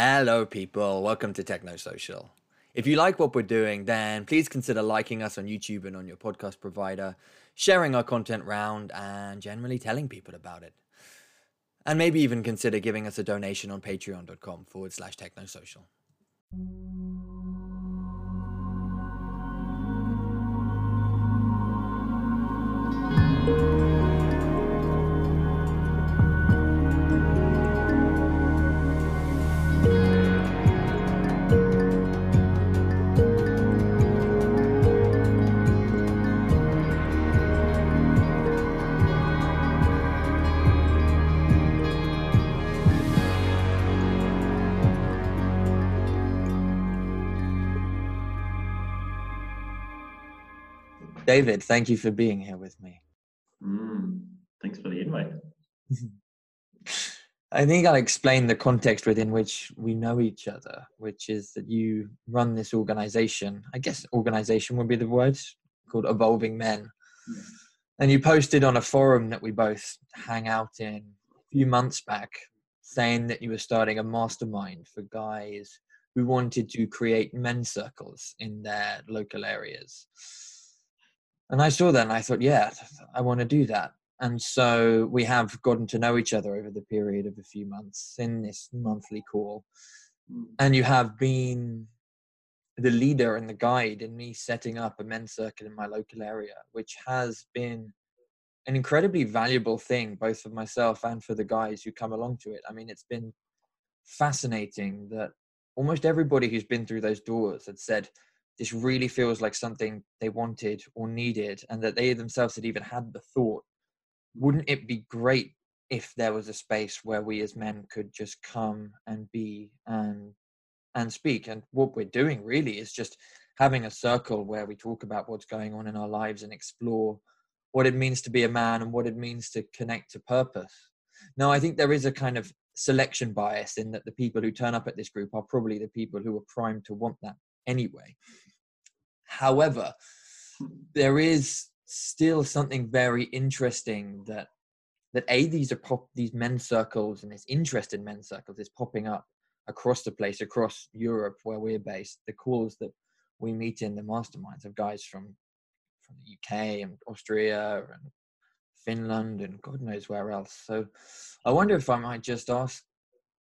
Hello, people. Welcome to Techno Social. If you like what we're doing, then please consider liking us on YouTube and on your podcast provider, sharing our content round, and generally telling people about it. And maybe even consider giving us a donation on patreon.com forward slash technosocial. David, thank you for being here with me. Mm, thanks for the invite. I think I'll explain the context within which we know each other, which is that you run this organization. I guess organization would be the word called Evolving Men. Yeah. And you posted on a forum that we both hang out in a few months back saying that you were starting a mastermind for guys who wanted to create men circles in their local areas. And I saw that and I thought, yeah, I want to do that. And so we have gotten to know each other over the period of a few months in this monthly call. Hmm. And you have been the leader and the guide in me setting up a men's circle in my local area, which has been an incredibly valuable thing, both for myself and for the guys who come along to it. I mean, it's been fascinating that almost everybody who's been through those doors had said, this really feels like something they wanted or needed and that they themselves had even had the thought. Wouldn't it be great if there was a space where we as men could just come and be and and speak? And what we're doing really is just having a circle where we talk about what's going on in our lives and explore what it means to be a man and what it means to connect to purpose. Now i think there is a kind of selection bias in that the people who turn up at this group are probably the people who are primed to want that anyway However, hmm. there is still something very interesting that that a these are pop these men's circles and this interest in men's circles is popping up across the place across Europe where we're based. The calls that we meet in the masterminds of guys from from the UK and Austria and Finland and God knows where else. So I wonder if I might just ask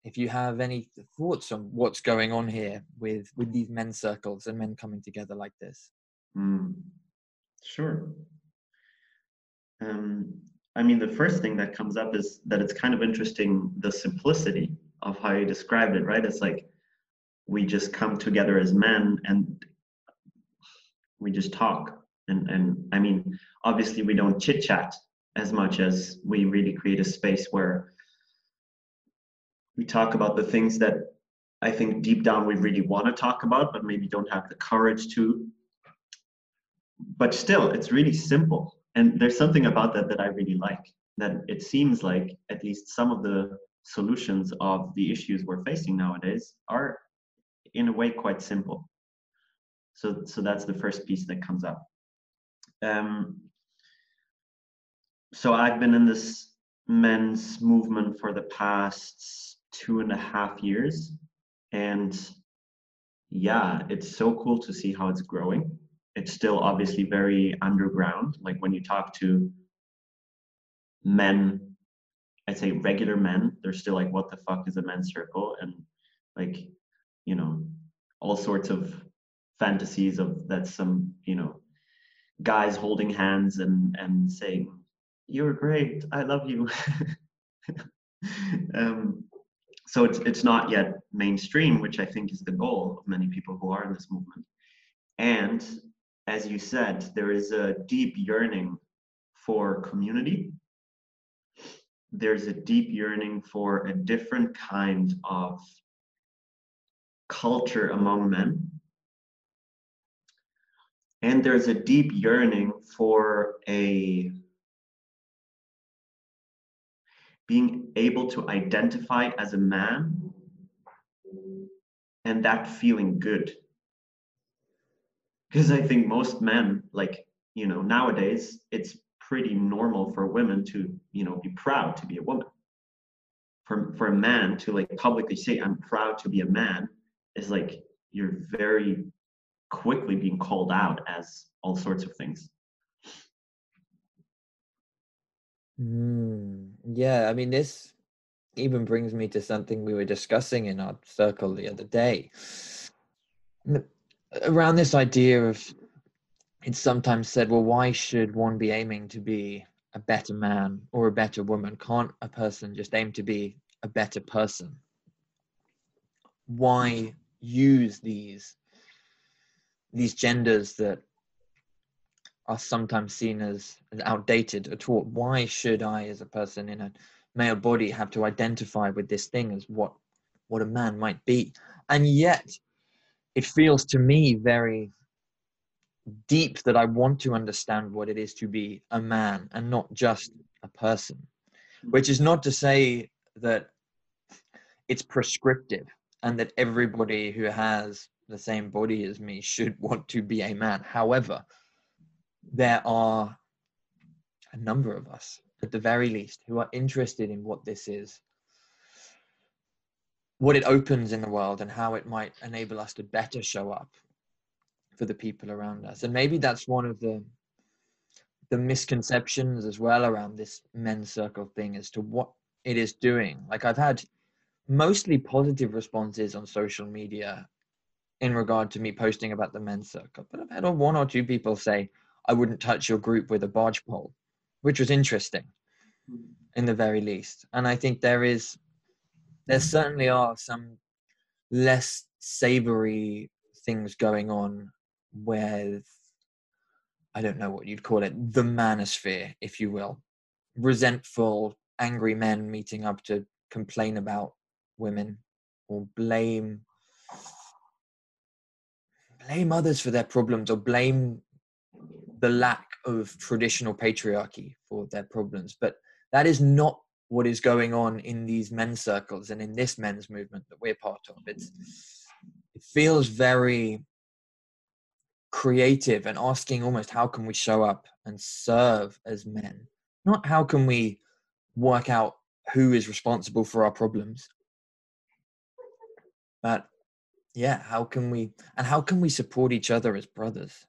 if you have any thoughts on what's going on here with with these men's circles and men coming together like this? Mm, sure. Um, i mean the first thing that comes up is that it's kind of interesting the simplicity of how you described it right? It's like we just come together as men and we just talk. And and i mean obviously we don't chit chat as much as we really create a space where we talk about the things that I think deep down we really want to talk about, but maybe don't have the courage to. But still, it's really simple. And there's something about that that I really like. That it seems like at least some of the solutions of the issues we're facing nowadays are, in a way, quite simple. So, so that's the first piece that comes up. Um, so I've been in this men's movement for the past two and a half years. And yeah, it's so cool to see how it's growing. It's still obviously very underground. Like when you talk to men, I'd say regular men, they're still like, what the fuck is a men's circle? And like, you know, all sorts of fantasies of that some, you know, guys holding hands and and saying, You're great, I love you. um, so it's it's not yet mainstream, which I think is the goal of many people who are in this movement. And as you said, there is a deep yearning for community. There's a deep yearning for a different kind of culture among men. And there's a deep yearning for a being able to identify as a man and that feeling good. Because i think most men like you know nowadays it's pretty normal for women to you know be proud to be a woman. For for a man to like publicly say i'm proud to be a man is like you're very quickly being called out as all sorts of things mm, yeah i mean this even brings me to something we were discussing in our circle the other day. Around this idea of it's sometimes said well why should one be aiming to be a better man or a better woman? Can't a person just aim to be a better person? Why use these these genders that are sometimes seen as, as outdated at all. Why should i as a person in a male body have to identify with this thing as what what a man might be? And yet it feels to me very deep that i want to understand what it is to be a man and not just a person which is not to say that it's prescriptive and that everybody who has the same body as me should want to be a man. However there are a number of us at the very least, who are interested in what this is, what it opens in the world, and how it might enable us to better show up for the people around us. And maybe that's one of the the misconceptions as well around this men's circle thing as to what it is doing. Like I've had mostly positive responses on social media in regard to me posting about the men's circle, but I've had one or two people say, I wouldn't touch your group with a barge pole which was interesting hmm. in the very least. And I think there is, there hmm. certainly are some less savory things going on with, I don't know what you'd call it, the manosphere, if you will. Resentful, angry men meeting up to complain about women or blame blame others for their problems or blame the lack of traditional patriarchy for their problems. But that is not what is going on in these men's circles and in this men's movement that we're part of. It's it feels very creative and asking almost how can we show up and serve as men, not how can we work out who is responsible for our problems, but yeah, how can we and how can we support each other as brothers?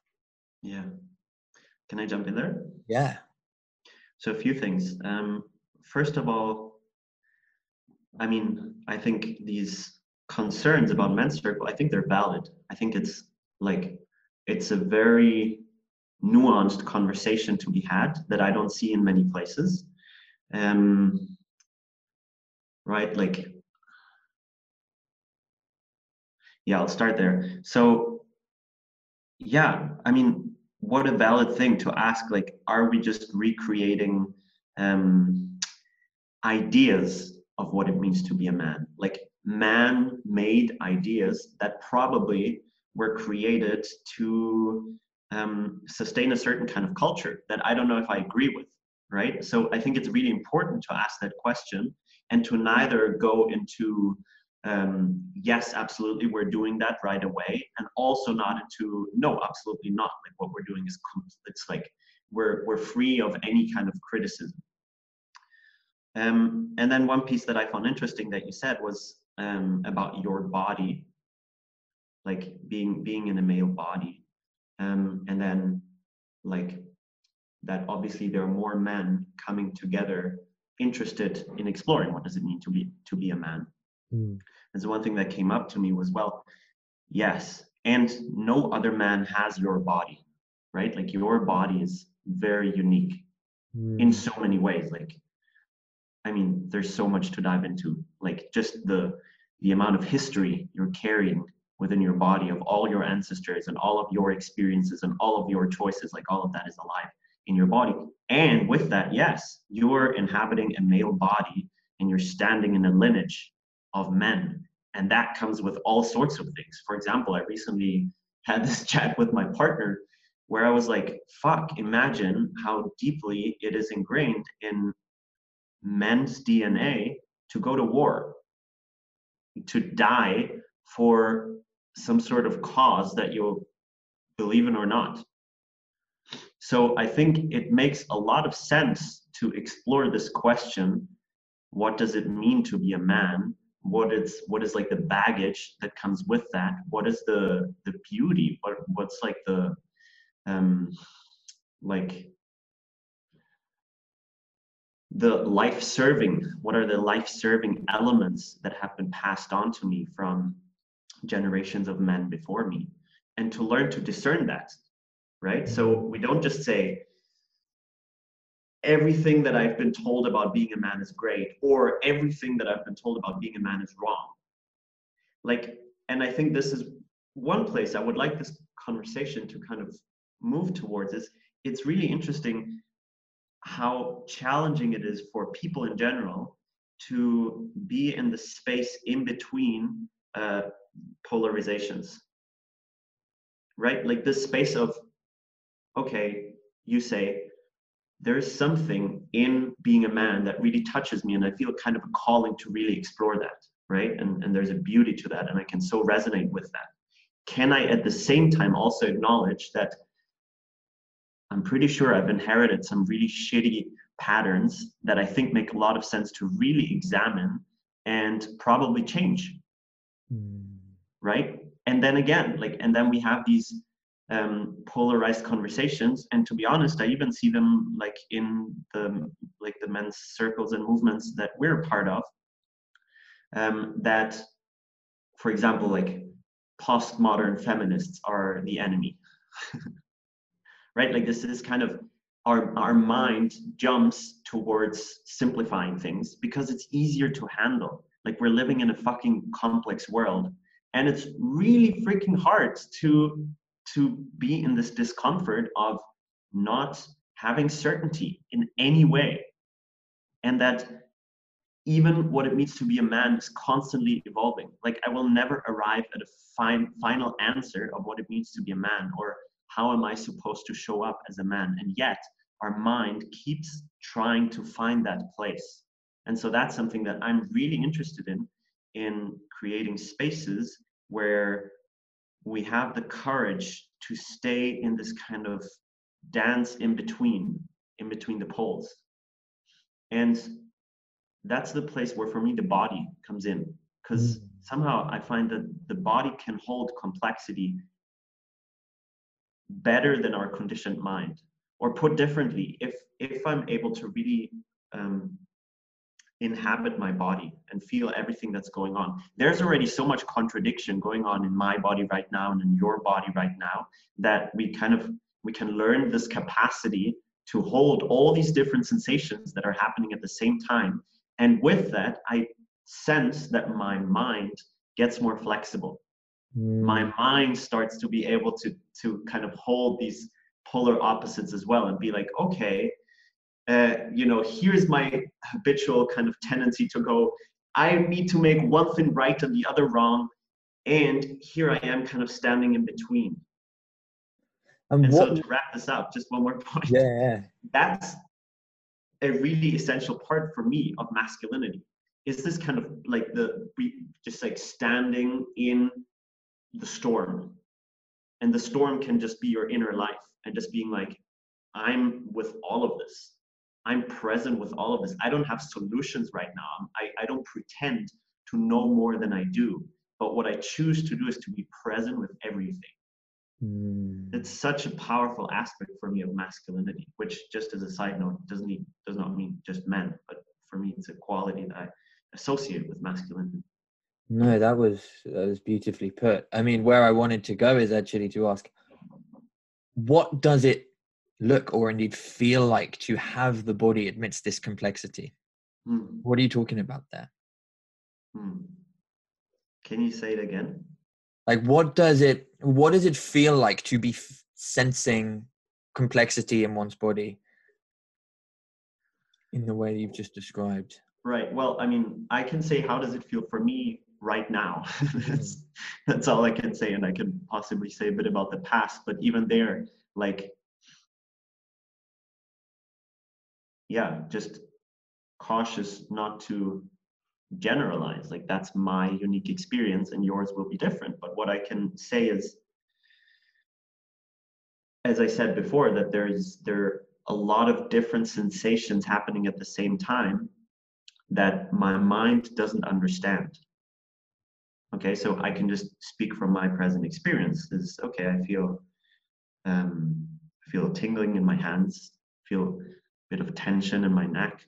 Yeah. Can I jump in there? Yeah. So a few things. Um, first of all, I mean, I think these concerns about men's circle, I think they're valid. I think it's like it's a very nuanced conversation to be had that I don't see in many places. Um, right, like yeah, I'll start there. So yeah, I mean, what a valid thing to ask like are we just recreating um, ideas of what it means to be a man? Like man made ideas that probably were created to um, sustain a certain kind of culture that i don't know if i agree with right? So i think it's really important to ask that question and to neither go into um, yes, absolutely, we're doing that right away, and also not into no, absolutely not. Like what we're doing is it's like we're we're free of any kind of criticism. Um, and then one piece that I found interesting that you said was um, about your body, like being being in a male body, um, and then like that. Obviously, there are more men coming together, interested in exploring what does it mean to be to be a man. Mm. And so one thing that came up to me was, well, yes, and no other man has your body, right? Like your body is very unique mm. in so many ways. Like, I mean, there's so much to dive into. Like just the the amount of history you're carrying within your body of all your ancestors and all of your experiences and all of your choices, like all of that is alive in your body. And with that, yes, you're inhabiting a male body and you're standing in a lineage of men. And that comes with all sorts of things. For example, I recently had this chat with my partner where I was like, fuck, imagine how deeply it is ingrained in men's DNA to go to war, to die for some sort of cause that you believe in or not. So I think it makes a lot of sense to explore this question what does it mean to be a man what is what is like the baggage that comes with that? What is the the beauty? What what's like the um like the life serving what are the life serving elements that have been passed on to me from generations of men before me? And to learn to discern that right? So we don't just say everything that i've been told about being a man is great or everything that i've been told about being a man is wrong. Like and i think this is one place i would like this conversation to kind of move towards is it's really interesting how challenging it is for people in general to be in the space in between uh, polarizations. Right? Like this space of okay you say there's something in being a man that really touches me and i feel kind of a calling to really explore that right and, and there's a beauty to that and i can so resonate with that can i at the same time also acknowledge that I'm pretty sure I've inherited some really shitty patterns that I think make a lot of sense to really examine and probably change. Mm. Right. And then again, like, and then we have these um, polarized conversations. And to be honest, I even see them like in the like the men's circles and movements that we're part of. Um, that, for example, like postmodern feminists are the enemy. right? Like this is kind of our, our mind jumps towards simplifying things because it's easier to handle. Like we're living in a fucking complex world and it's really freaking hard to to be in this discomfort of not having certainty in any way and that even what it means to be a man is constantly evolving like i will never arrive at a fine final answer of what it means to be a man or how am I supposed to show up as a man? And yet, our mind keeps trying to find that place. And so that's something that I'm really interested in in creating spaces where we have the courage to stay in this kind of dance in between in between the poles and that's the place where for me the body comes in because mm. somehow i find that the body can hold complexity better than our conditioned mind or put differently if if i'm able to really um, inhabit my body and feel everything that's going on. There's already so much contradiction going on in my body right now and in your body right now that we kind of we can learn this capacity to hold all these different sensations that are happening at the same time. And with that i sense that my mind gets more flexible. Mm. my mind starts to be able to to kind of hold these polar opposites as well and be like okay uh, you know here's my habitual kind of tendency to go i need to make one thing right and the other wrong and here i am kind of standing in between. And, and what, so to wrap this up just one more point. Yeah that's a really essential part for me of masculinity. Is this kind of like the just like standing in the storm. And the storm can just be your inner life and just being like i'm with all of this i'm present with all of this. I don't have solutions right now. I, I don't pretend to know more than i do. But what i choose to do is to be present with everything. Mm. it's such a powerful aspect for me of masculinity which just as a side note doesn't need, does not mean just men but for me it's a quality that i associate with masculinity. No, that was that was beautifully put. I mean, where I wanted to go is actually to ask, what does it look or indeed feel like to have the body amidst this complexity? Hmm. What are you talking about there? Hmm. Can you say it again? Like, what does it what does it feel like to be f- sensing complexity in one's body in the way you've just described? Right. Well, I mean, I can say how does it feel for me right now. that's, mm. that's all I can say. And I can possibly say a bit about the past, but even there, like, yeah, just cautious not to generalize. Like, that's my unique experience, and yours will be different. But what I can say is, as I said before, that there's there are a lot of different sensations happening at the same time that my mind doesn't understand. Okay, so I can just speak from my present experience. Is okay. I feel um, feel tingling in my hands. Feel bit of tension in my neck.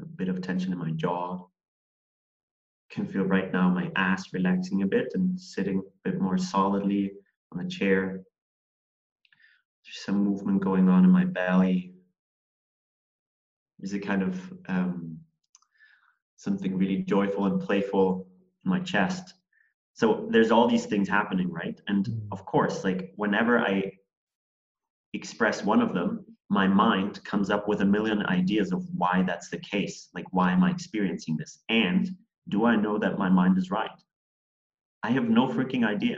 A bit of tension in my jaw. Can feel right now my ass relaxing a bit and sitting a bit more solidly on the chair. There's some movement going on in my belly. There's a kind of um, something really joyful and playful in my chest. So there's all these things happening, right? And mm. of course, like whenever I express one of them, my mind comes up with a million ideas of why that's the case. Like, why am I experiencing this? And do I know that my mind is right? I have no freaking idea,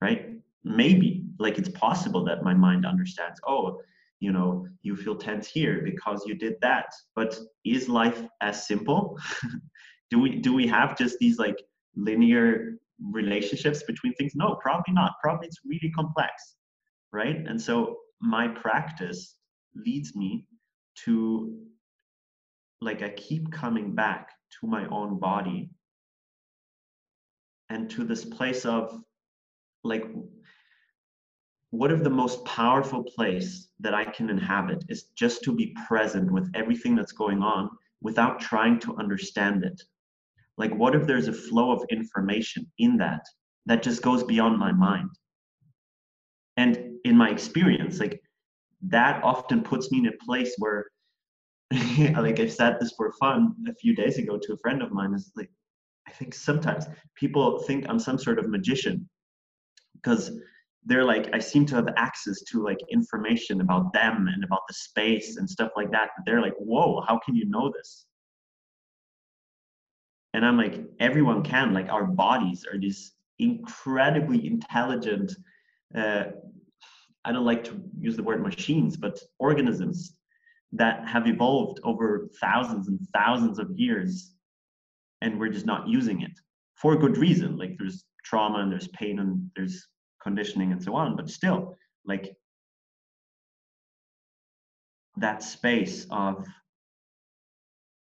right? Maybe, like, it's possible that my mind understands, oh, you know you feel tense here because you did that but is life as simple do we do we have just these like linear relationships between things no probably not probably it's really complex right and so my practice leads me to like i keep coming back to my own body and to this place of like what if the most powerful place that I can inhabit is just to be present with everything that's going on without trying to understand it? Like, what if there's a flow of information in that that just goes beyond my mind? And in my experience, like, that often puts me in a place where, like, I've said this for fun a few days ago to a friend of mine, is like, I think sometimes people think I'm some sort of magician because they're like i seem to have access to like information about them and about the space and stuff like that they're like whoa how can you know this? And i'm like everyone can like our bodies are these incredibly intelligent uh, i don't like to use the word machines but organisms that have evolved over thousands and thousands of years and we're just not using it for good reason. Like there's trauma and there's pain and there's conditioning and so on but still like that space of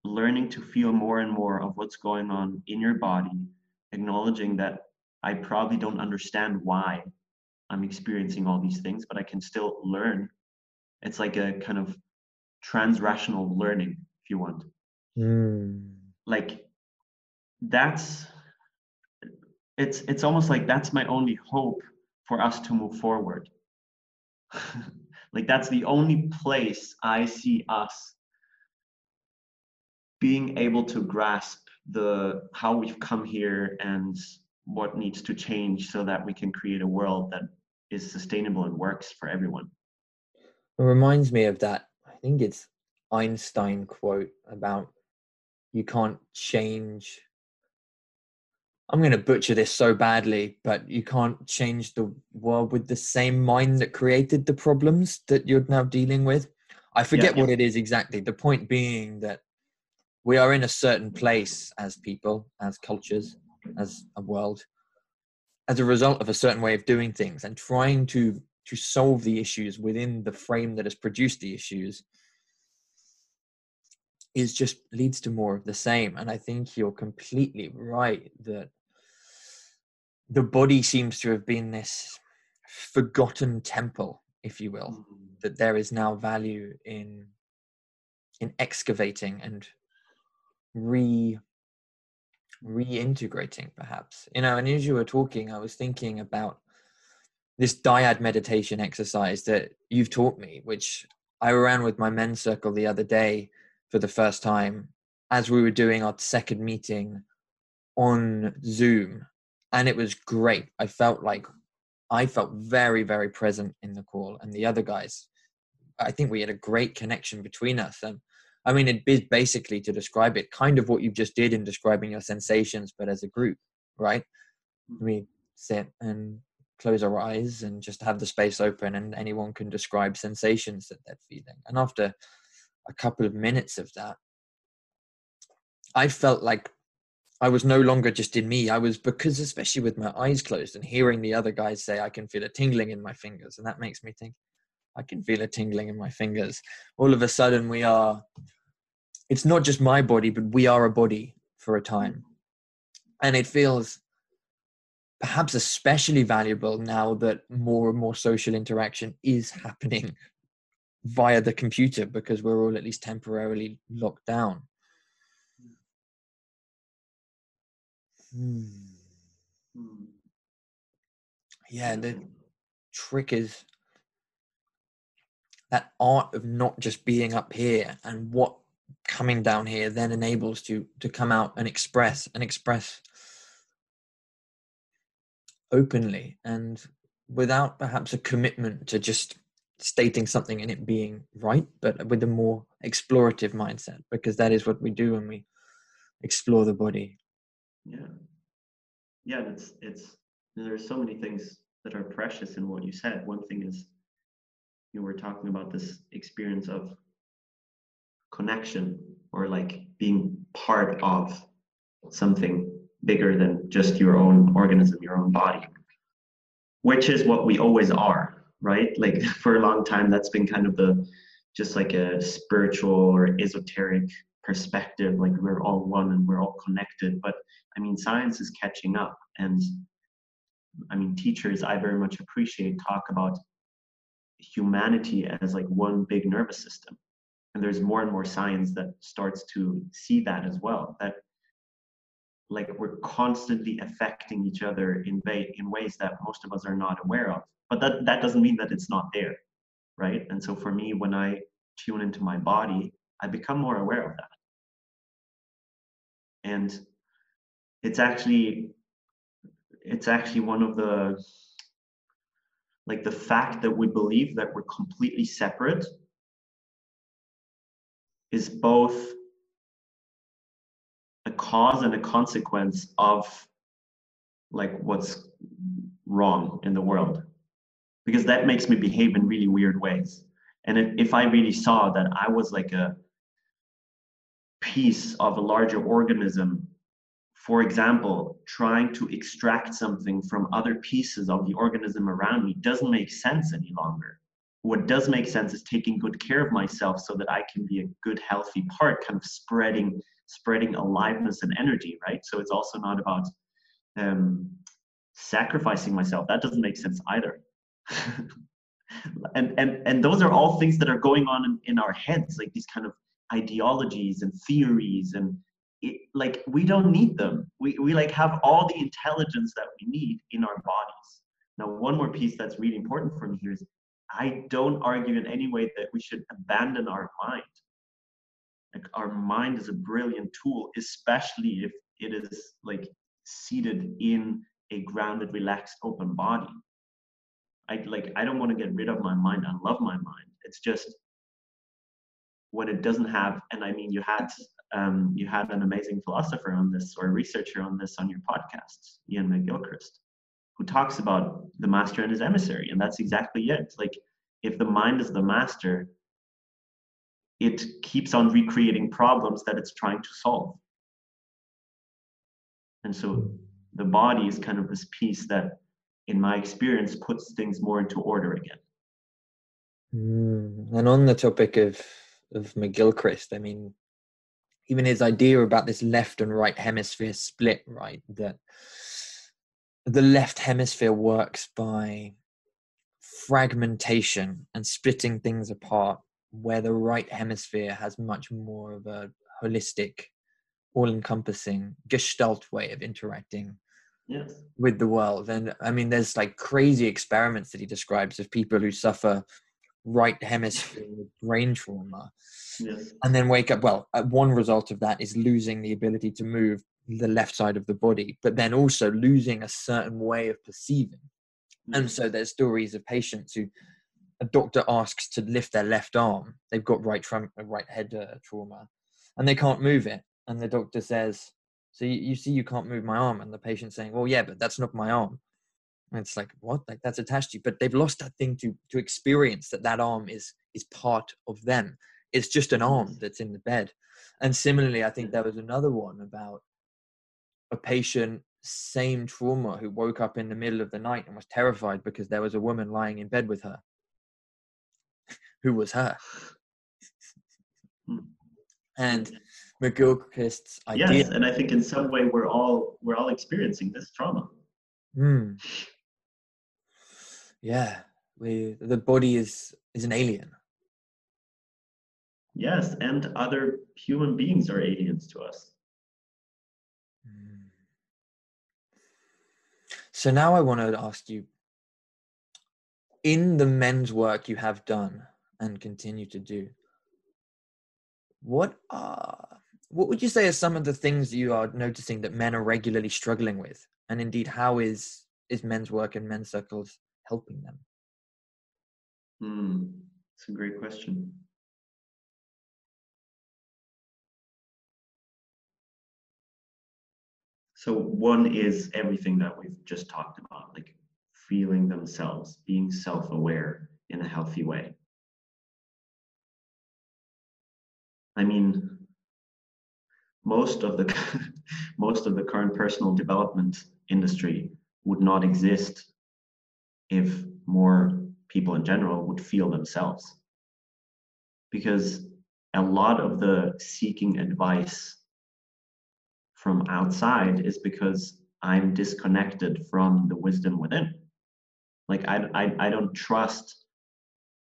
learning to feel more and more of what's going on in your body acknowledging that i probably don't understand why i'm experiencing all these things but i can still learn it's like a kind of transrational learning if you want mm. like that's it's it's almost like that's my only hope for us to move forward. like that's the only place I see us being able to grasp the how we've come here and what needs to change so that we can create a world that is sustainable and works for everyone. It reminds me of that. I think it's Einstein quote about you can't change I'm going to butcher this so badly, but you can't change the world with the same mind that created the problems that you're now dealing with. I forget yeah, yeah. what it is exactly. The point being that we are in a certain place as people, as cultures, as a world, as a result of a certain way of doing things, and trying to to solve the issues within the frame that has produced the issues is just leads to more of the same. And I think you're completely right that the body seems to have been this forgotten temple, if you will, mm-hmm. that there is now value in in excavating and re reintegrating perhaps you know and as you were talking i was thinking about this dyad meditation exercise that you've taught me which i ran with my men's circle the other day for the first time as we were doing our second meeting on Zoom. And it was great. I felt like I felt very, very present in the call. And the other guys, I think we had a great connection between us. And I mean, it is basically to describe it kind of what you just did in describing your sensations, but as a group, right? Mm-hmm. We sit and close our eyes and just have the space open, and anyone can describe sensations that they're feeling. And after a couple of minutes of that, I felt like I was no longer just in me. I was because, especially with my eyes closed and hearing the other guys say, I can feel a tingling in my fingers. And that makes me think, I can feel a tingling in my fingers. All of a sudden, we are it's not just my body, but we are a body for a time. And it feels perhaps especially valuable now that more and more social interaction is happening via the computer because we're all at least temporarily locked down. Hmm. Yeah, the trick is that art of not just being up here and what coming down here then enables to to come out and express and express openly and without perhaps a commitment to just stating something and it being right but with a more explorative mindset because that is what we do when we explore the body. Yeah. Yeah it's it's there's so many things that are precious in what you said. One thing is you were talking about this experience of connection or like being part of something bigger than just your own organism, your own body, which is what we always are, right? Like for a long time, that's been kind of the just like a spiritual or esoteric perspective, like we're all one and we're all connected. But I mean, science is catching up. And I mean, teachers I very much appreciate talk about humanity as like one big nervous system. And there's more and more science that starts to see that as well that like we're constantly affecting each other in in ways that most of us are not aware of. But that that doesn't mean that it's not there right? And so for me when i tune into my body i become more aware of that. And it's actually it's actually one of the like the fact that we believe that we're completely separate is both a cause and a consequence of like what's wrong in the world. Because that makes me behave in really weird ways. And if, if i really saw that i was like a piece of a larger organism for example, trying to extract something from other pieces of the organism around me doesn't make sense any longer. What does make sense is taking good care of myself so that I can be a good, healthy part, kind of spreading, spreading aliveness and energy, right? So it's also not about um, sacrificing myself. That doesn't make sense either. and and and those are all things that are going on in, in our heads, like these kind of ideologies and theories and it, like we don't need them. We, we like have all the intelligence that we need in our bodies. Now one more piece that's really important for me here is i don't argue in any way that we should abandon our mind. Like our mind is a brilliant tool especially if it is like seated in a grounded relaxed open body. I like i don't want to get rid of my mind. I love my mind. It's just when it doesn't have and i mean you had um, you had an amazing philosopher on this or a researcher on this on your podcast, Iain McGilchrist, who talks about the master and his emissary. And that's exactly it. Like, if the mind is the master, it keeps on recreating problems that it's trying to solve. And so the body is kind of this piece that, in my experience, puts things more into order again. Mm. And on the topic of of McGilchrist, I mean, even his idea about this left and right hemisphere split, right? That the left hemisphere works by fragmentation and splitting things apart, where the right hemisphere has much more of a holistic, all encompassing gestalt way of interacting yes. with the world. And I mean, there's like crazy experiments that he describes of people who suffer right hemisphere brain trauma. Yes. and then wake up well uh, one result of that is losing the ability to move the left side of the body but then also losing a certain way of perceiving. Mm-hmm. and so there's stories of patients who a doctor asks to lift their left arm they've got right from right head uh, trauma and they can't move it. And the doctor says so you, you see you can't move my arm. And the patient saying well yeah but that's not my arm and it's like what? Like that's attached to you. But they've lost that thing to to experience that that arm is is part of them. It's just an arm that's in the bed. And similarly i think there was another one about a patient same trauma who woke up in the middle of the night and was terrified because there was a woman lying in bed with her. Who was her? And McGilchrist's idea. Yes, and I think in some way we're all we're all experiencing this trauma. Mm. Yeah, we the body is is an alien. Yes, and other human beings are aliens to us. Mm. So now I want to ask you in the men's work you have done and continue to do, what are what would you say are some of the things you are noticing that men are regularly struggling with? And indeed, how is is men's work in men's circles helping them? Hmm, it's a great question. So one is everything that we've just talked about, like feeling themselves, being self-aware in a healthy way. I mean, most of the most of the current personal development industry would not exist if more people in general would feel themselves. Because a lot of the seeking advice from outside is because I'm disconnected from the wisdom within. Like I, I, I don't trust,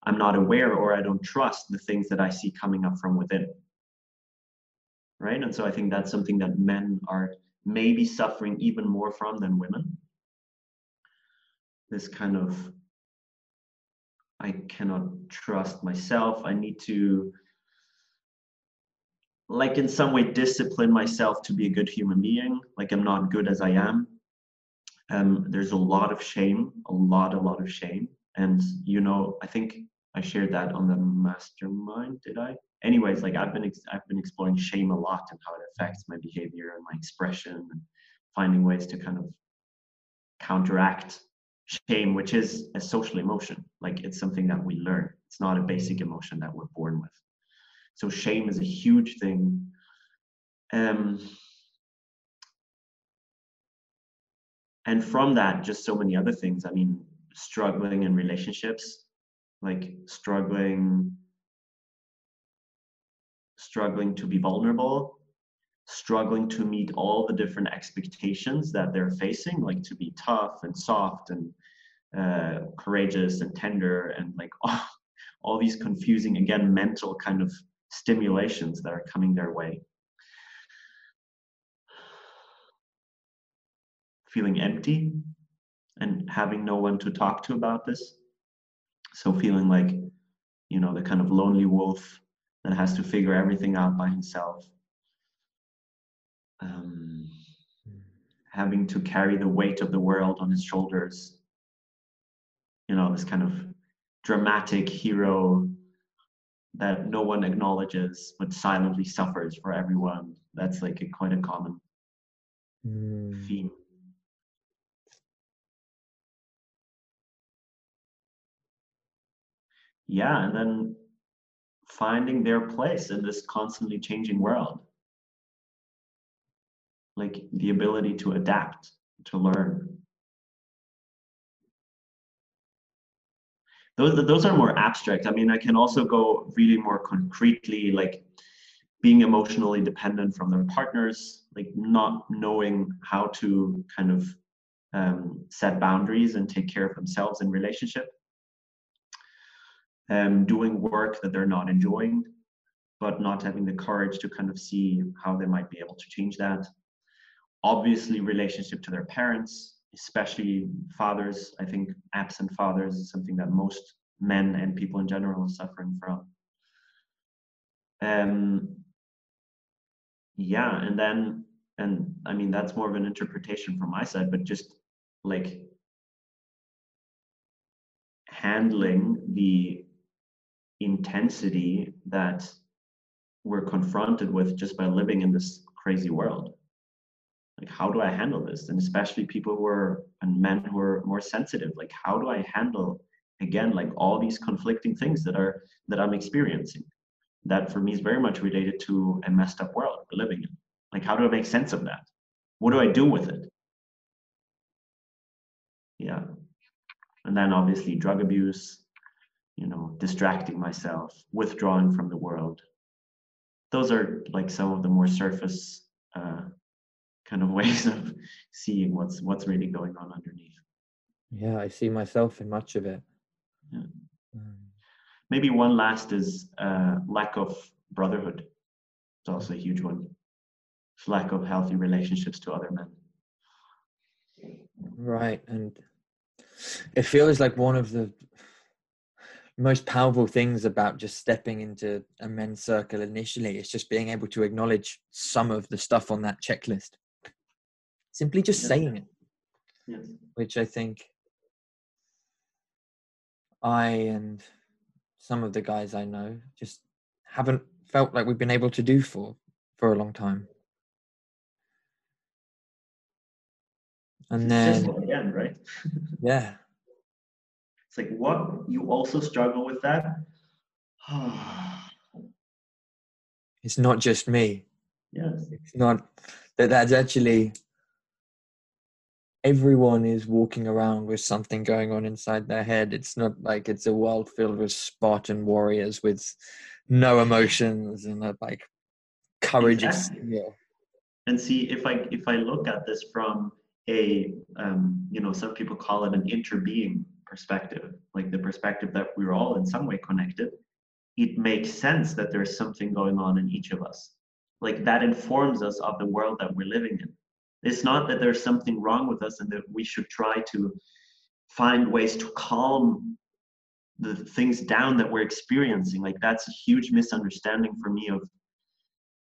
I'm not aware or I don't trust the things that I see coming up from within. Right. And so I think that's something that men are maybe suffering even more from than women. This kind of, I cannot trust myself. I need to like in some way discipline myself to be a good human being. Like i'm not good as i am. Um, there's a lot of shame a lot a lot of shame. And you know i think i shared that on the mastermind did i? Anyways like i've been ex- i've been exploring shame a lot and how it affects my behavior and my expression and finding ways to kind of counteract shame which is a social emotion like it's something that we learn it's not a basic emotion that we're born with so shame is a huge thing. Um, and from that, just so many other things. I mean, struggling in relationships, like struggling, struggling to be vulnerable, struggling to meet all the different expectations that they're facing, like to be tough and soft and uh, courageous and tender and like all, all these confusing again mental kind of stimulations that are coming their way. Feeling empty and having no one to talk to about this. So feeling like, you know, the kind of lonely wolf that has to figure everything out by himself. Um, having to carry the weight of the world on his shoulders. You know, this kind of dramatic hero that no one acknowledges but silently suffers for everyone. That's like a, quite a common mm. theme. Yeah, and then finding their place in this constantly changing world. Like the ability to adapt, to learn. Those those are more abstract. I mean i can also go really more concretely like being emotionally dependent from their partners like not knowing how to kind of um, set boundaries and take care of themselves in relationship. Um, doing work that they're not enjoying but not having the courage to kind of see how they might be able to change that. Obviously relationship to their parents especially fathers. I think absent fathers is something that most men and people in general are suffering from. Um, yeah, and then, and I mean, that's more of an interpretation from my side, but just like handling the intensity that we're confronted with just by living in this crazy world like how do i handle this? And especially people who are and men who are more sensitive like how do i handle again like all these conflicting things that are that i'm experiencing? That for me is very much related to a messed up world we're living in. Like how do i make sense of that? What do i do with it? Yeah. And then obviously drug abuse you know distracting myself withdrawing from the world. Those are like some of the more surface uh, kind of ways of seeing what's what's really going on underneath. Yeah, I see myself in much of it. Yeah. Mm. Maybe one last is uh, lack of brotherhood. It's also a huge one. It's Lack of healthy relationships to other men. Right, and it feels like one of the most powerful things about just stepping into a men's circle initially is just being able to acknowledge some of the stuff on that checklist simply just yes. saying it. Yes. which i think i and some of the guys i know just haven't felt like we've been able to do for for a long time. And then again right? Yeah. It's like what you also struggle with that? It's not just me. Yes. It's not that that's actually everyone is walking around with something going on inside their head. It's not like it's a world filled with Spartan warriors with no emotions and like courage exactly. And see, if I if I look at this from a um, you know some people call it an interbeing perspective, like the perspective that we're all in some way connected. It makes sense that there's something going on in each of us. Like that informs us of the world that we're living in it's not that there's something wrong with us and that we should try to find ways to calm the things down that we're experiencing. Like that's a huge misunderstanding for me of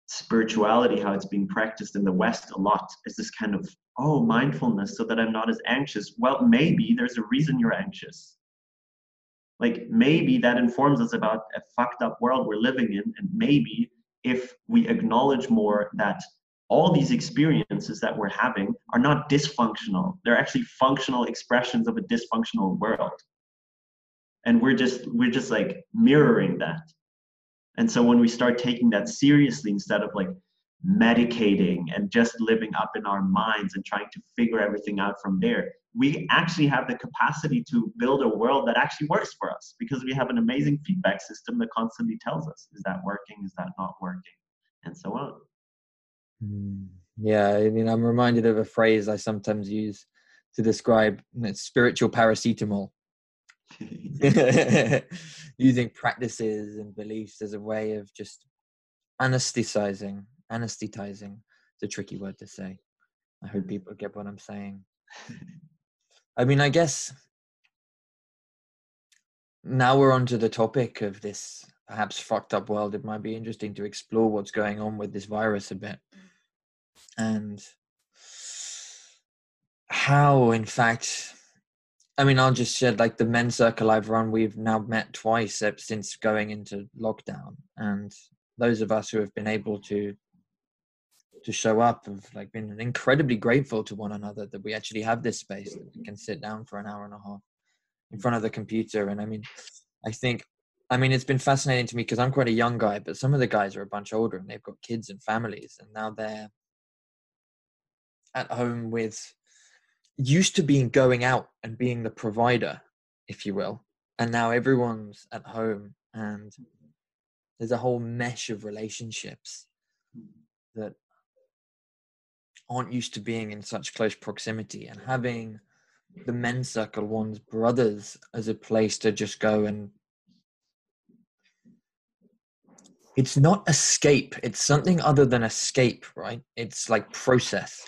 spirituality, how it's being practiced in the West a lot, is this kind of, oh, mindfulness so that I'm not as anxious. Well, maybe there's a reason you're anxious. Like maybe that informs us about a fucked up world we're living in. And maybe if we acknowledge more that all these experiences that we're having are not dysfunctional. They're actually functional expressions of a dysfunctional world. And we're just we're just like mirroring that. And so when we start taking that seriously instead of like medicating and just living up in our minds and trying to figure everything out from there, we actually have the capacity to build a world that actually works for us because we have an amazing feedback system that constantly tells us is that working, is that not working, and so on. Mm, yeah, I mean, I'm reminded of a phrase I sometimes use to describe spiritual paracetamol. Using practices and beliefs as a way of just anesthetizing, anesthetizing. It's a tricky word to say. I hope people get what I'm saying. I mean, I guess now we're on to the topic of this perhaps fucked up world. It might be interesting to explore what's going on with this virus a bit and how in fact i mean i'll just shed like the men's circle i've run we've now met twice since going into lockdown and those of us who have been able to to show up have like been incredibly grateful to one another that we actually have this space that we can sit down for an hour and a half in front of the computer and i mean i think i mean it's been fascinating to me because i'm quite a young guy but some of the guys are a bunch older and they've got kids and families and now they're at home with used to being going out and being the provider, if you will, and now everyone's at home and there's a whole mesh of relationships that aren't used to being in such close proximity and having the men's circle one's brothers as a place to just go and it's not escape. It's something other than escape right? It's like process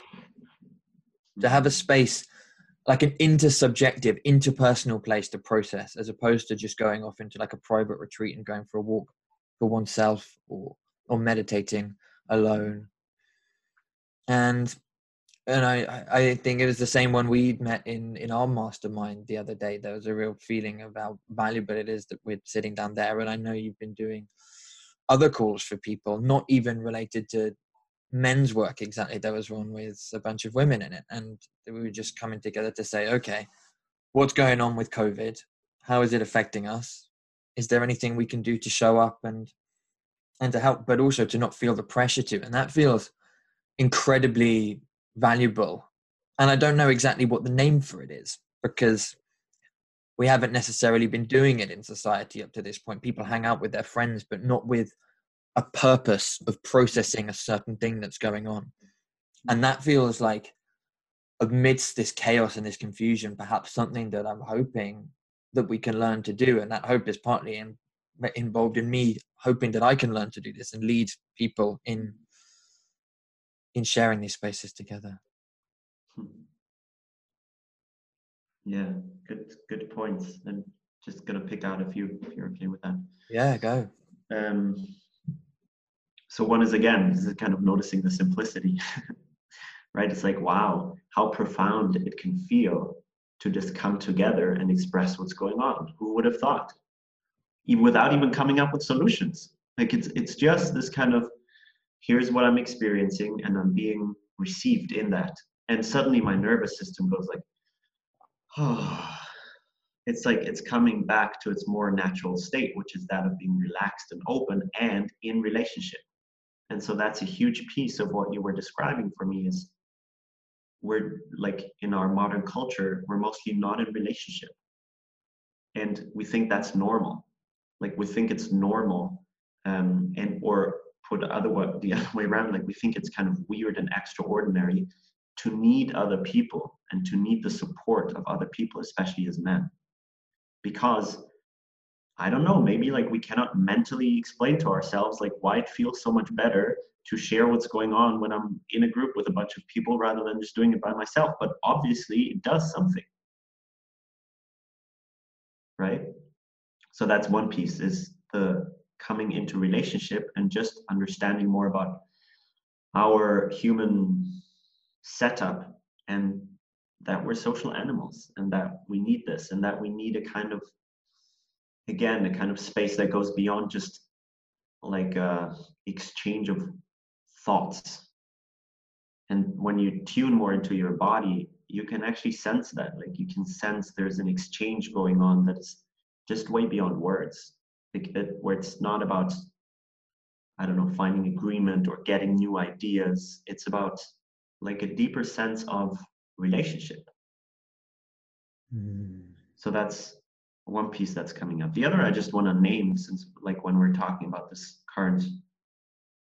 to have a space like an intersubjective, interpersonal place to process, as opposed to just going off into like a private retreat and going for a walk for oneself or or meditating alone. And and I I think it was the same one we met in in our mastermind the other day. There was a real feeling of how valuable it is that we're sitting down there. And I know you've been doing other calls for people, not even related to men's work exactly. There was one with a bunch of women in it and we were just coming together to say okay what's going on with covid? How is it affecting us? Is there anything we can do to show up and and to help but also to not feel the pressure to? And that feels incredibly valuable. And i don't know exactly what the name for it is because we haven't necessarily been doing it in society up to this point. People hang out with their friends but not with a purpose of processing a certain thing that's going on. And that feels like amidst this chaos and this confusion perhaps something that i'm hoping that we can learn to do. And that hope is partly in, involved in me hoping that i can learn to do this and lead people in in sharing these spaces together. Hmm. yeah good good points. I'm just gonna pick out a few if you're okay with that. Yeah go. Um so one is again this is kind of noticing the simplicity right? It's like wow how profound it can feel to just come together and express what's going on. Who would have thought? Even without even coming up with solutions. Like it's it's just this kind of here's what i'm experiencing and i'm being received in that. And suddenly my nervous system goes like oh it's like it's coming back to its more natural state which is that of being relaxed and open and in relationship and so that's a huge piece of what you were describing for me is we're like in our modern culture we're mostly not in relationship. And we think that's normal. Like we think it's normal um, and or put other way, the other way around like we think it's kind of weird and extraordinary to need other people and to need the support of other people especially as men. Because I don't know, maybe like we cannot mentally explain to ourselves like why it feels so much better to share what's going on when I'm in a group with a bunch of people rather than just doing it by myself. But obviously it does something. Right? So that's one piece is the coming into relationship and just understanding more about our human setup and that we're social animals and that we need this and that we need a kind of again a kind of space that goes beyond just like uh, exchange of thoughts. And when you tune more into your body you can actually sense that like you can sense there's an exchange going on that's just way beyond words. Like it, where it's not about i don't know finding agreement or getting new ideas. It's about like a deeper sense of relationship. Mm. so that's one piece that's coming up. The other I just want to name since like when we're talking about this current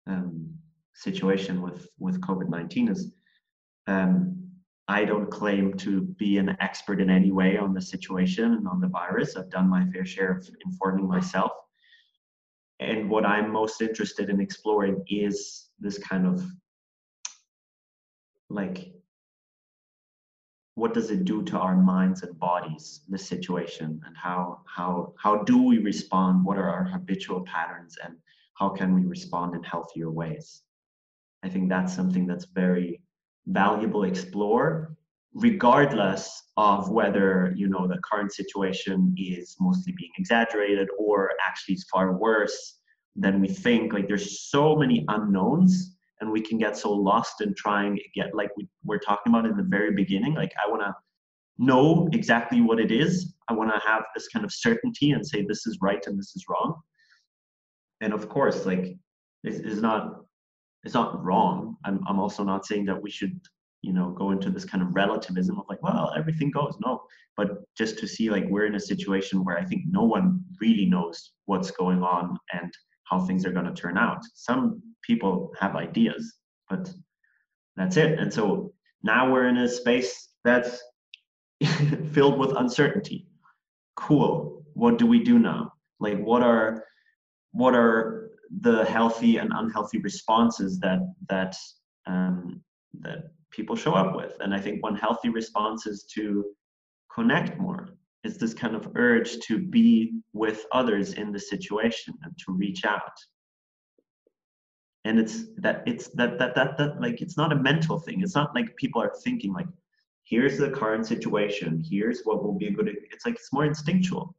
um, situation with with COVID-19 is um, I don't claim to be an expert in any way on the situation and on the virus. I've done my fair share of informing myself. And what I'm most interested in exploring is this kind of like what does it do to our minds and bodies this situation and how how how do we respond? What are our habitual patterns and how can we respond in healthier ways? I think that's something that's very valuable explore regardless of whether you know the current situation is mostly being exaggerated or actually is far worse than we think. Like there's so many unknowns and we can get so lost in trying to get like we were talking about in the very beginning like i want to know exactly what it is. I want to have this kind of certainty and say this is right and this is wrong. And of course like it's, it's not it's not wrong. I'm, I'm also not saying that we should you know go into this kind of relativism of like well everything goes. No. But just to see like we're in a situation where i think no one really knows what's going on and how things are going to turn out some people have ideas, but that's it. And so now we're in a space that's filled with uncertainty. Cool. What do we do now? Like what are what are the healthy and unhealthy responses that that um, that people show up with? And I think one healthy response is to connect more. It's this kind of urge to be with others in the situation and to reach out. And it's that it's that that that that like it's not a mental thing. It's not like people are thinking like here's the current situation. Here's what will be a good it's like it's more instinctual.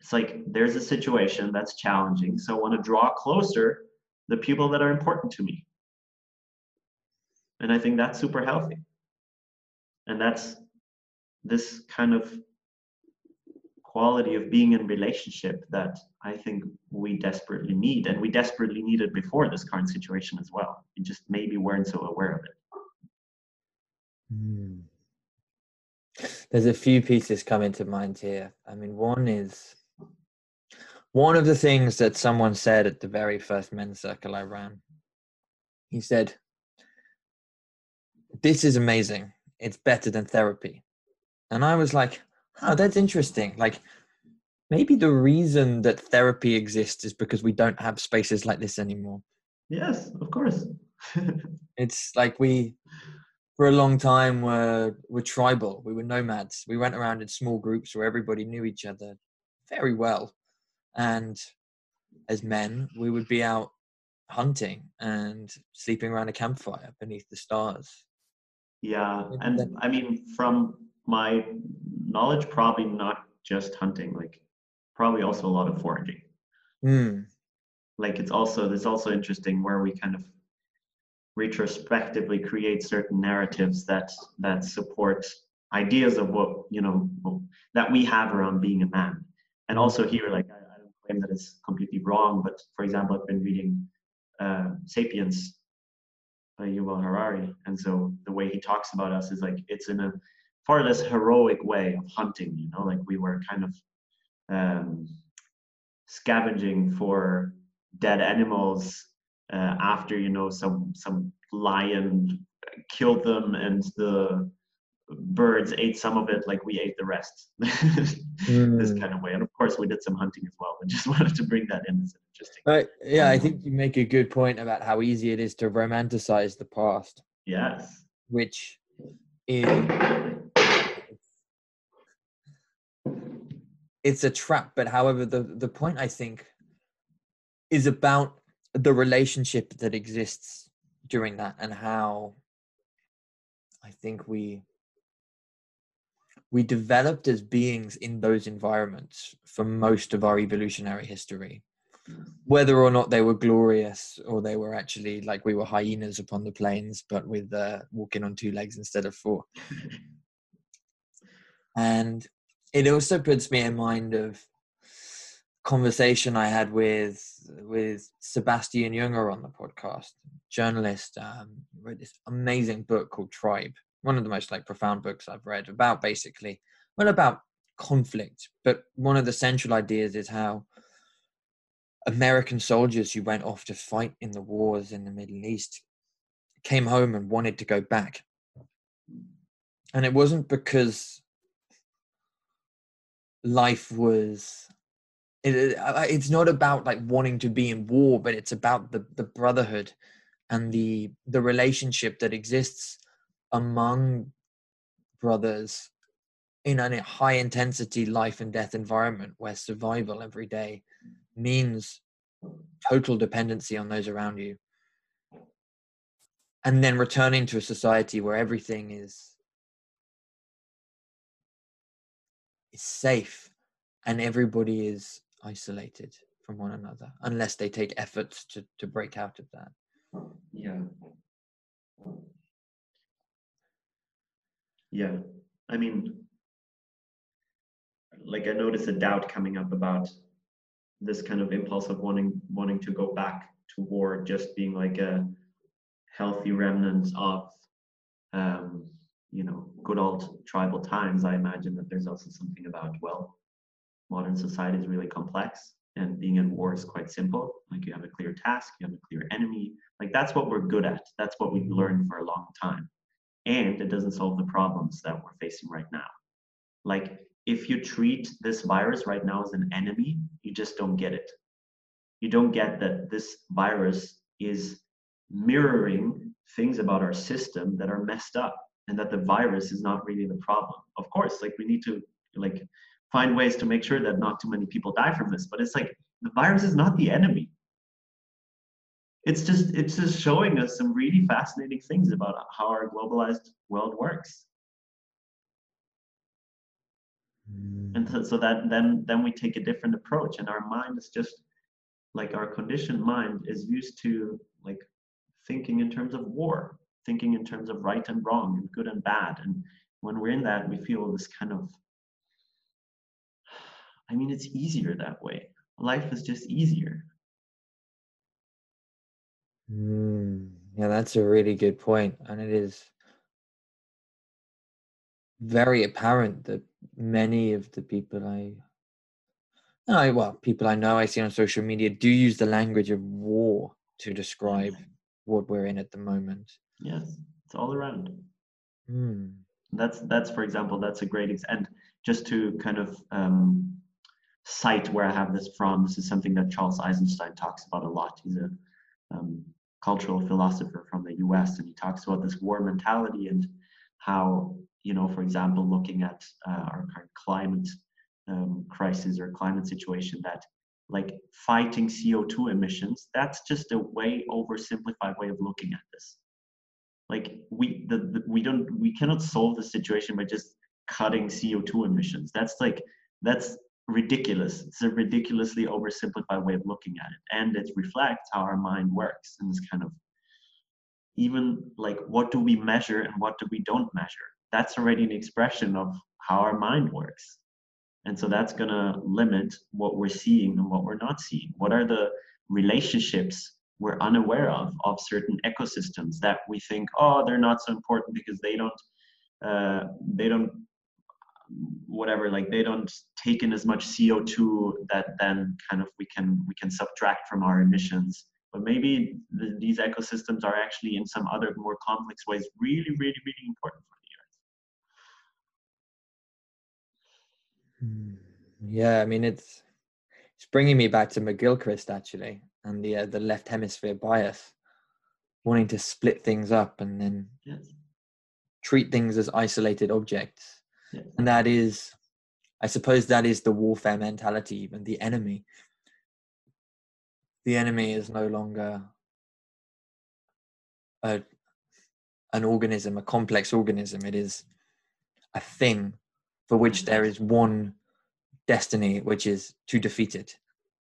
It's like there's a situation that's challenging. So i want to draw closer the people that are important to me. And i think that's super healthy. And that's this kind of quality of being in relationship that I think we desperately need, and we desperately needed before this current situation as well. We just maybe weren't so aware of it. Mm. There's a few pieces coming to mind here. I mean, one is one of the things that someone said at the very first men's circle I ran, he said, This is amazing. It's better than therapy. And I was like, Oh, that's interesting. Like, maybe the reason that therapy exists is because we don't have spaces like this anymore. Yes, of course. it's like we, for a long time, were, were tribal. We were nomads. We went around in small groups where everybody knew each other very well and as men we would be out hunting and sleeping around a campfire beneath the stars yeah and i mean from my knowledge probably not just hunting like probably also a lot of foraging. Mm. like it's also it's also interesting where we kind of retrospectively create certain narratives that that support ideas of what you know that we have around being a man. And also here like I, I don't claim that it's completely wrong, but for example, I've been reading uh, *Sapiens* by Yuval Harari, and so the way he talks about us is like it's in a far less heroic way of hunting. You know, like we were kind of um, scavenging for dead animals uh, after you know some some lion killed them and the birds ate some of it like we ate the rest. Mm. this kind of way. And of course we did some hunting as well. But just wanted to bring that in as interesting but yeah i think you make a good point about how easy it is to romanticize the past. Yes. Which is it's a trap but however the the point i think is about the relationship that exists during that and how i think we we developed as beings in those environments for most of our evolutionary history. Whether or not they were glorious or they were actually like we were hyenas upon the plains but with uh, walking on two legs instead of four. And it also puts me in mind of conversation i had with with sebastian junger on the podcast journalist um, wrote this amazing book called tribe one of the most like profound books I've read about basically well about conflict, but one of the central ideas is how American soldiers who went off to fight in the wars in the Middle East came home and wanted to go back. And it wasn't because life was it, it's not about like wanting to be in war but it's about the the brotherhood and the the relationship that exists among brothers in a high intensity life and death environment where survival every day means total dependency on those around you. And then returning to a society where everything is is safe and everybody is isolated from one another unless they take efforts to to break out of that. Yeah. Yeah. I mean like i notice a doubt coming up about this kind of impulse of wanting wanting to go back to war just being like a healthy remnant of um, you know good old tribal times i imagine that there's also something about well modern society is really complex and being in war is quite simple. Like you have a clear task you have a clear enemy. Like that's what we're good at. That's what we've learned for a long time. And it doesn't solve the problems that we're facing right now. Like if you treat this virus right now as an enemy, you just don't get it. You don't get that this virus is mirroring things about our system that are messed up and that the virus is not really the problem. Of course, like we need to like find ways to make sure that not too many people die from this, but it's like the virus is not the enemy it's just it's just showing us some really fascinating things about how our globalized world works mm. and so, so that then then we take a different approach and our mind is just like our conditioned mind is used to like thinking in terms of war thinking in terms of right and wrong and good and bad. And when we're in that we feel this kind of i mean it's easier that way. Life is just easier. Mm, yeah, that's a really good point, and it is very apparent that many of the people I I, well, people I know, I see on social media, do use the language of war to describe what we're in at the moment. Yes, it's all around. Mm. That's that's for example, that's a great example. And just to kind of um, cite where I have this from, this is something that Charles Eisenstein talks about a lot. He's a um, cultural philosopher from the U.S. and he talks about this war mentality and how you know, for example, looking at uh, our current climate um, crisis or climate situation, that like fighting CO2 emissions, that's just a way oversimplified way of looking at this. Like we the, the we don't we cannot solve the situation by just cutting CO2 emissions. That's like that's ridiculous. It's a ridiculously oversimplified way of looking at it, and it reflects how our mind works in this kind of even like what do we measure and what do we don't measure. That's already an expression of how our mind works. And so that's going to limit what we're seeing and what we're not seeing. What are the relationships we're unaware of, of certain ecosystems that we think, oh, they're not so important because they don't, uh, they don't, whatever, like they don't take in as much CO2 that then kind of we can, we can subtract from our emissions. But maybe the, these ecosystems are actually in some other more complex ways really, really, really important for the earth. Yeah, I mean it's it's bringing me back to McGilchrist actually, and the uh, the left hemisphere bias, wanting to split things up and then yes. treat things as isolated objects, yes. and that is, I suppose, that is the warfare mentality. Even the enemy, the enemy is no longer a an organism, a complex organism. It is a thing for which there is one destiny, which is to defeat it.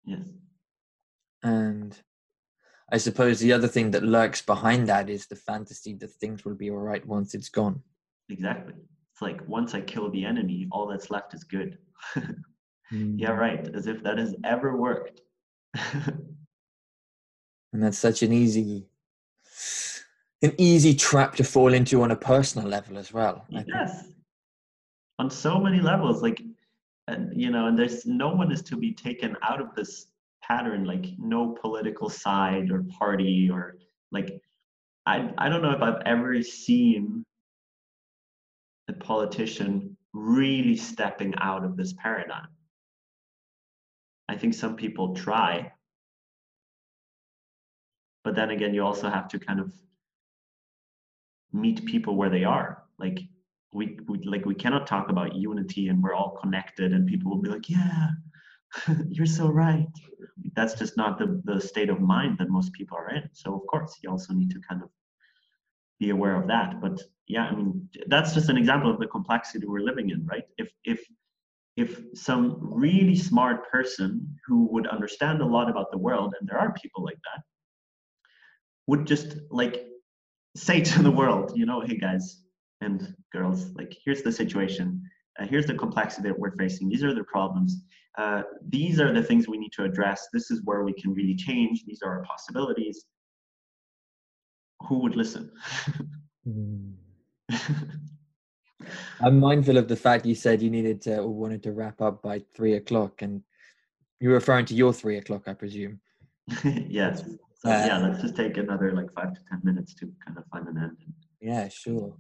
Yes. And I suppose the other thing that lurks behind that is the fantasy that things will be all right once it's gone. Exactly. It's like once I kill the enemy, all that's left is good. mm. Yeah, right. As if that has ever worked. and that's such an easy an easy trap to fall into on a personal level as well. yes on so many levels like and you know and there's no one is to be taken out of this pattern like no political side or party or like i i don't know if i've ever seen a politician really stepping out of this paradigm. I think some people try. But then again you also have to kind of meet people where they are. Like we, we like we cannot talk about unity and we're all connected and people will be like yeah you're so right. That's just not the, the state of mind that most people are in. So of course you also need to kind of be aware of that. But yeah i mean that's just an example of the complexity we're living in right? If if if some really smart person who would understand a lot about the world and there are people like that would just like say to the world you know hey guys and girls like here's the situation. Uh, here's the complexity that we're facing. These are the problems uh, these are the things we need to address. This is where we can really change. These are our possibilities. Who would listen? Mm. i'm mindful of the fact you said you needed to or wanted to wrap up by three o'clock and you're referring to your three o'clock i presume. Yes. So uh, yeah let's just take another like five to ten minutes to kind of find an end. Yeah sure.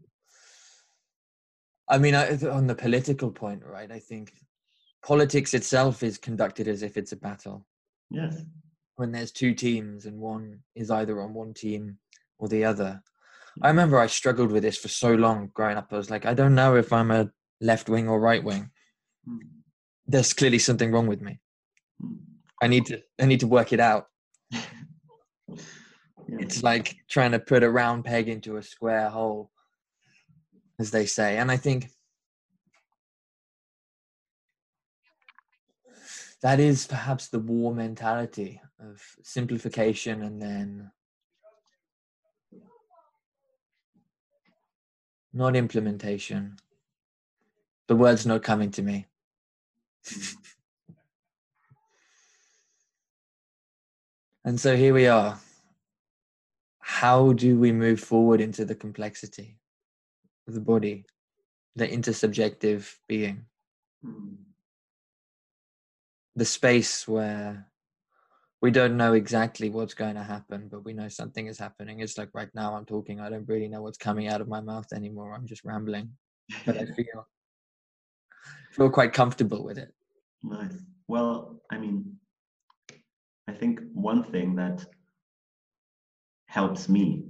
I mean, I, on the political point, right? I think politics itself is conducted as if it's a battle. Yes. When there's two teams and one is either on one team or the other. I remember I struggled with this for so long growing up. I was like, I don't know if I'm a left wing or right wing. Mm. There's clearly something wrong with me. Mm. I need to I need to work it out. yeah. It's like trying to put a round peg into a square hole as they say. And I think that is perhaps the war mentality of simplification and then not implementation. The word's not coming to me. and so here we are. How do we move forward into the complexity? Of the body, the intersubjective being. Hmm. The space where we don't know exactly what's going to happen, but we know something is happening. It's like right now I'm talking, I don't really know what's coming out of my mouth anymore. I'm just rambling, but I feel feel quite comfortable with it. Nice. Well, I mean, I think one thing that helps me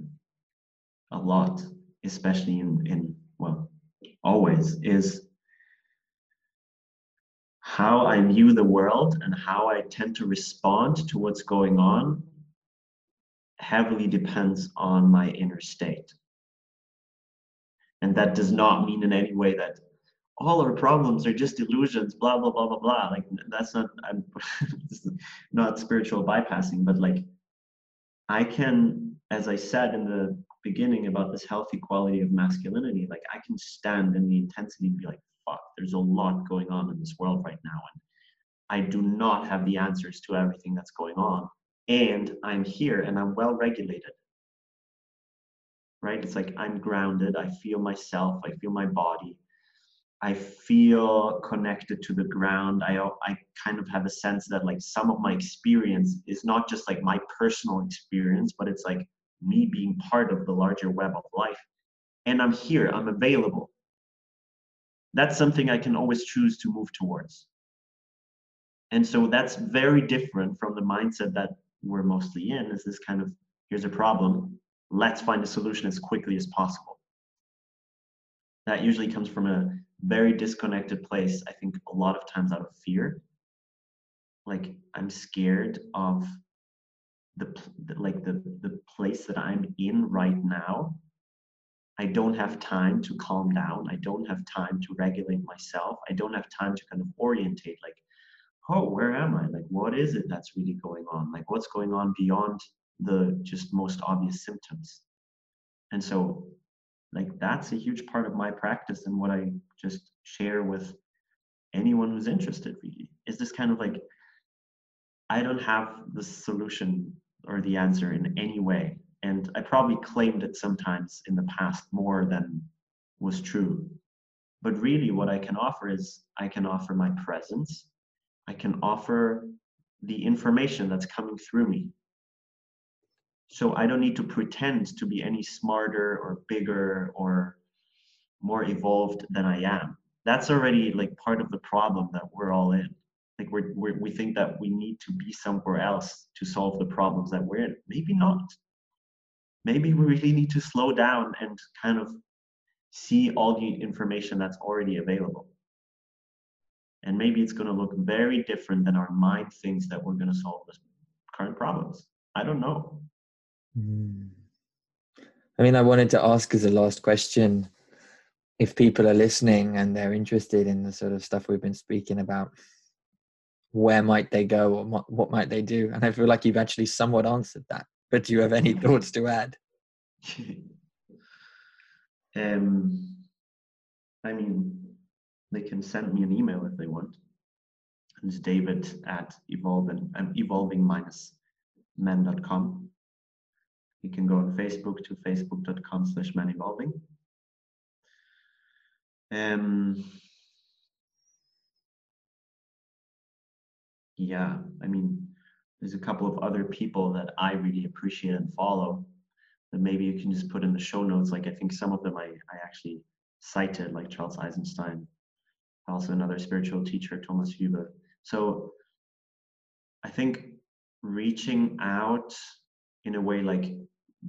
a lot, especially in in well, always is how I view the world and how I tend to respond to what's going on heavily depends on my inner state. And that does not mean in any way that all our problems are just illusions, blah, blah, blah, blah, blah. Like, that's not, I'm not spiritual bypassing, but like, I can, as I said in the beginning about this healthy quality of masculinity, like, I can stand in the intensity and be like, there's a lot going on in this world right now. And I do not have the answers to everything that's going on. And I'm here and I'm well regulated. Right? It's like I'm grounded. I feel myself. I feel my body. I feel connected to the ground. I, I kind of have a sense that like some of my experience is not just like my personal experience, but it's like me being part of the larger web of life. And I'm here, I'm available that's something I can always choose to move towards. And so that's very different from the mindset that we're mostly in is this kind of here's a problem, let's find a solution as quickly as possible. That usually comes from a very disconnected place, I think a lot of times out of fear. Like I'm scared of the like the the place that I'm in right now I don't have time to calm down. I don't have time to regulate myself. I don't have time to kind of orientate, like, oh, where am I? Like, what is it that's really going on? Like, what's going on beyond the just most obvious symptoms? And so, like, that's a huge part of my practice and what I just share with anyone who's interested, really, is this kind of like, I don't have the solution or the answer in any way and I probably claimed it sometimes in the past more than was true. But really, what I can offer is I can offer my presence, I can offer the information that's coming through me. So I don't need to pretend to be any smarter or bigger or more evolved than I am. That's already like part of the problem that we're all in. Like we're, we're, we think that we need to be somewhere else to solve the problems that we're in. Maybe not maybe we really need to slow down and kind of see all the information that's already available. And maybe it's going to look very different than our mind thinks that we're going to solve the current problems. I don't know. Mm. I mean, I wanted to ask as a last question if people are listening and they're interested in the sort of stuff we've been speaking about, where might they go or what might they do? And I feel like you've actually somewhat answered that. But do you have any thoughts to add? um, I mean, they can send me an email if they want. It's david at evolving, um, evolving-men.com. You can go on Facebook to facebook.com slash evolving. Um, yeah, I mean, there's a couple of other people that I really appreciate and follow that maybe you can just put in the show notes. Like I think some of them I, I actually cited, like Charles Eisenstein, also another spiritual teacher, Thomas Hübl. So I think reaching out in a way like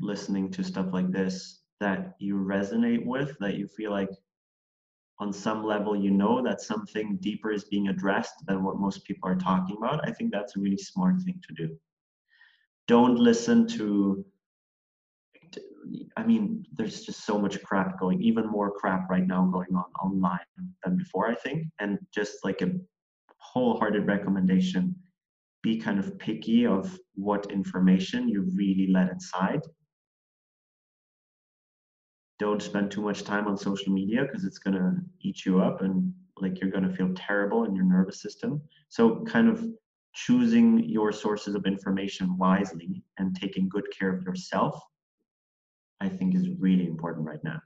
listening to stuff like this that you resonate with, that you feel like on some level you know that something deeper is being addressed than what most people are talking about, I think that's a really smart thing to do. Don't listen to I mean, there's just so much crap going, even more crap right now going on online than before, I think. And just like a wholehearted recommendation be kind of picky of what information you really let inside. Don't spend too much time on social media because it's going to eat you up and like you're going to feel terrible in your nervous system. So, kind of choosing your sources of information wisely and taking good care of yourself I think is really important right now.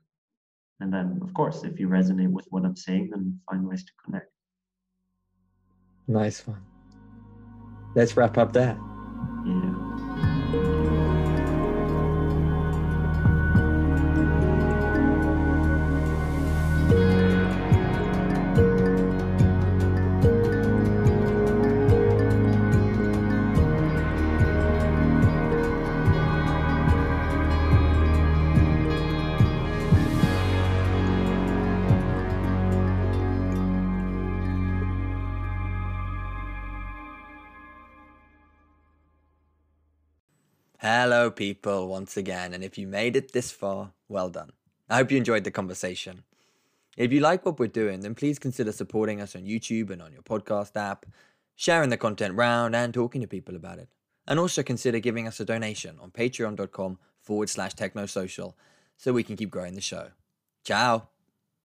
And then, of course, if you resonate with what I'm saying, then find ways to connect. Nice one. let's wrap up there. Yeah. People, once again. And if you made it this far, well done. I hope you enjoyed the conversation. If you like what we're doing, then please consider supporting us on YouTube and on your podcast app, sharing the content round, and talking to people about it. And also consider giving us a donation on patreon.com forward slash technosocial so we can keep growing the show. Ciao.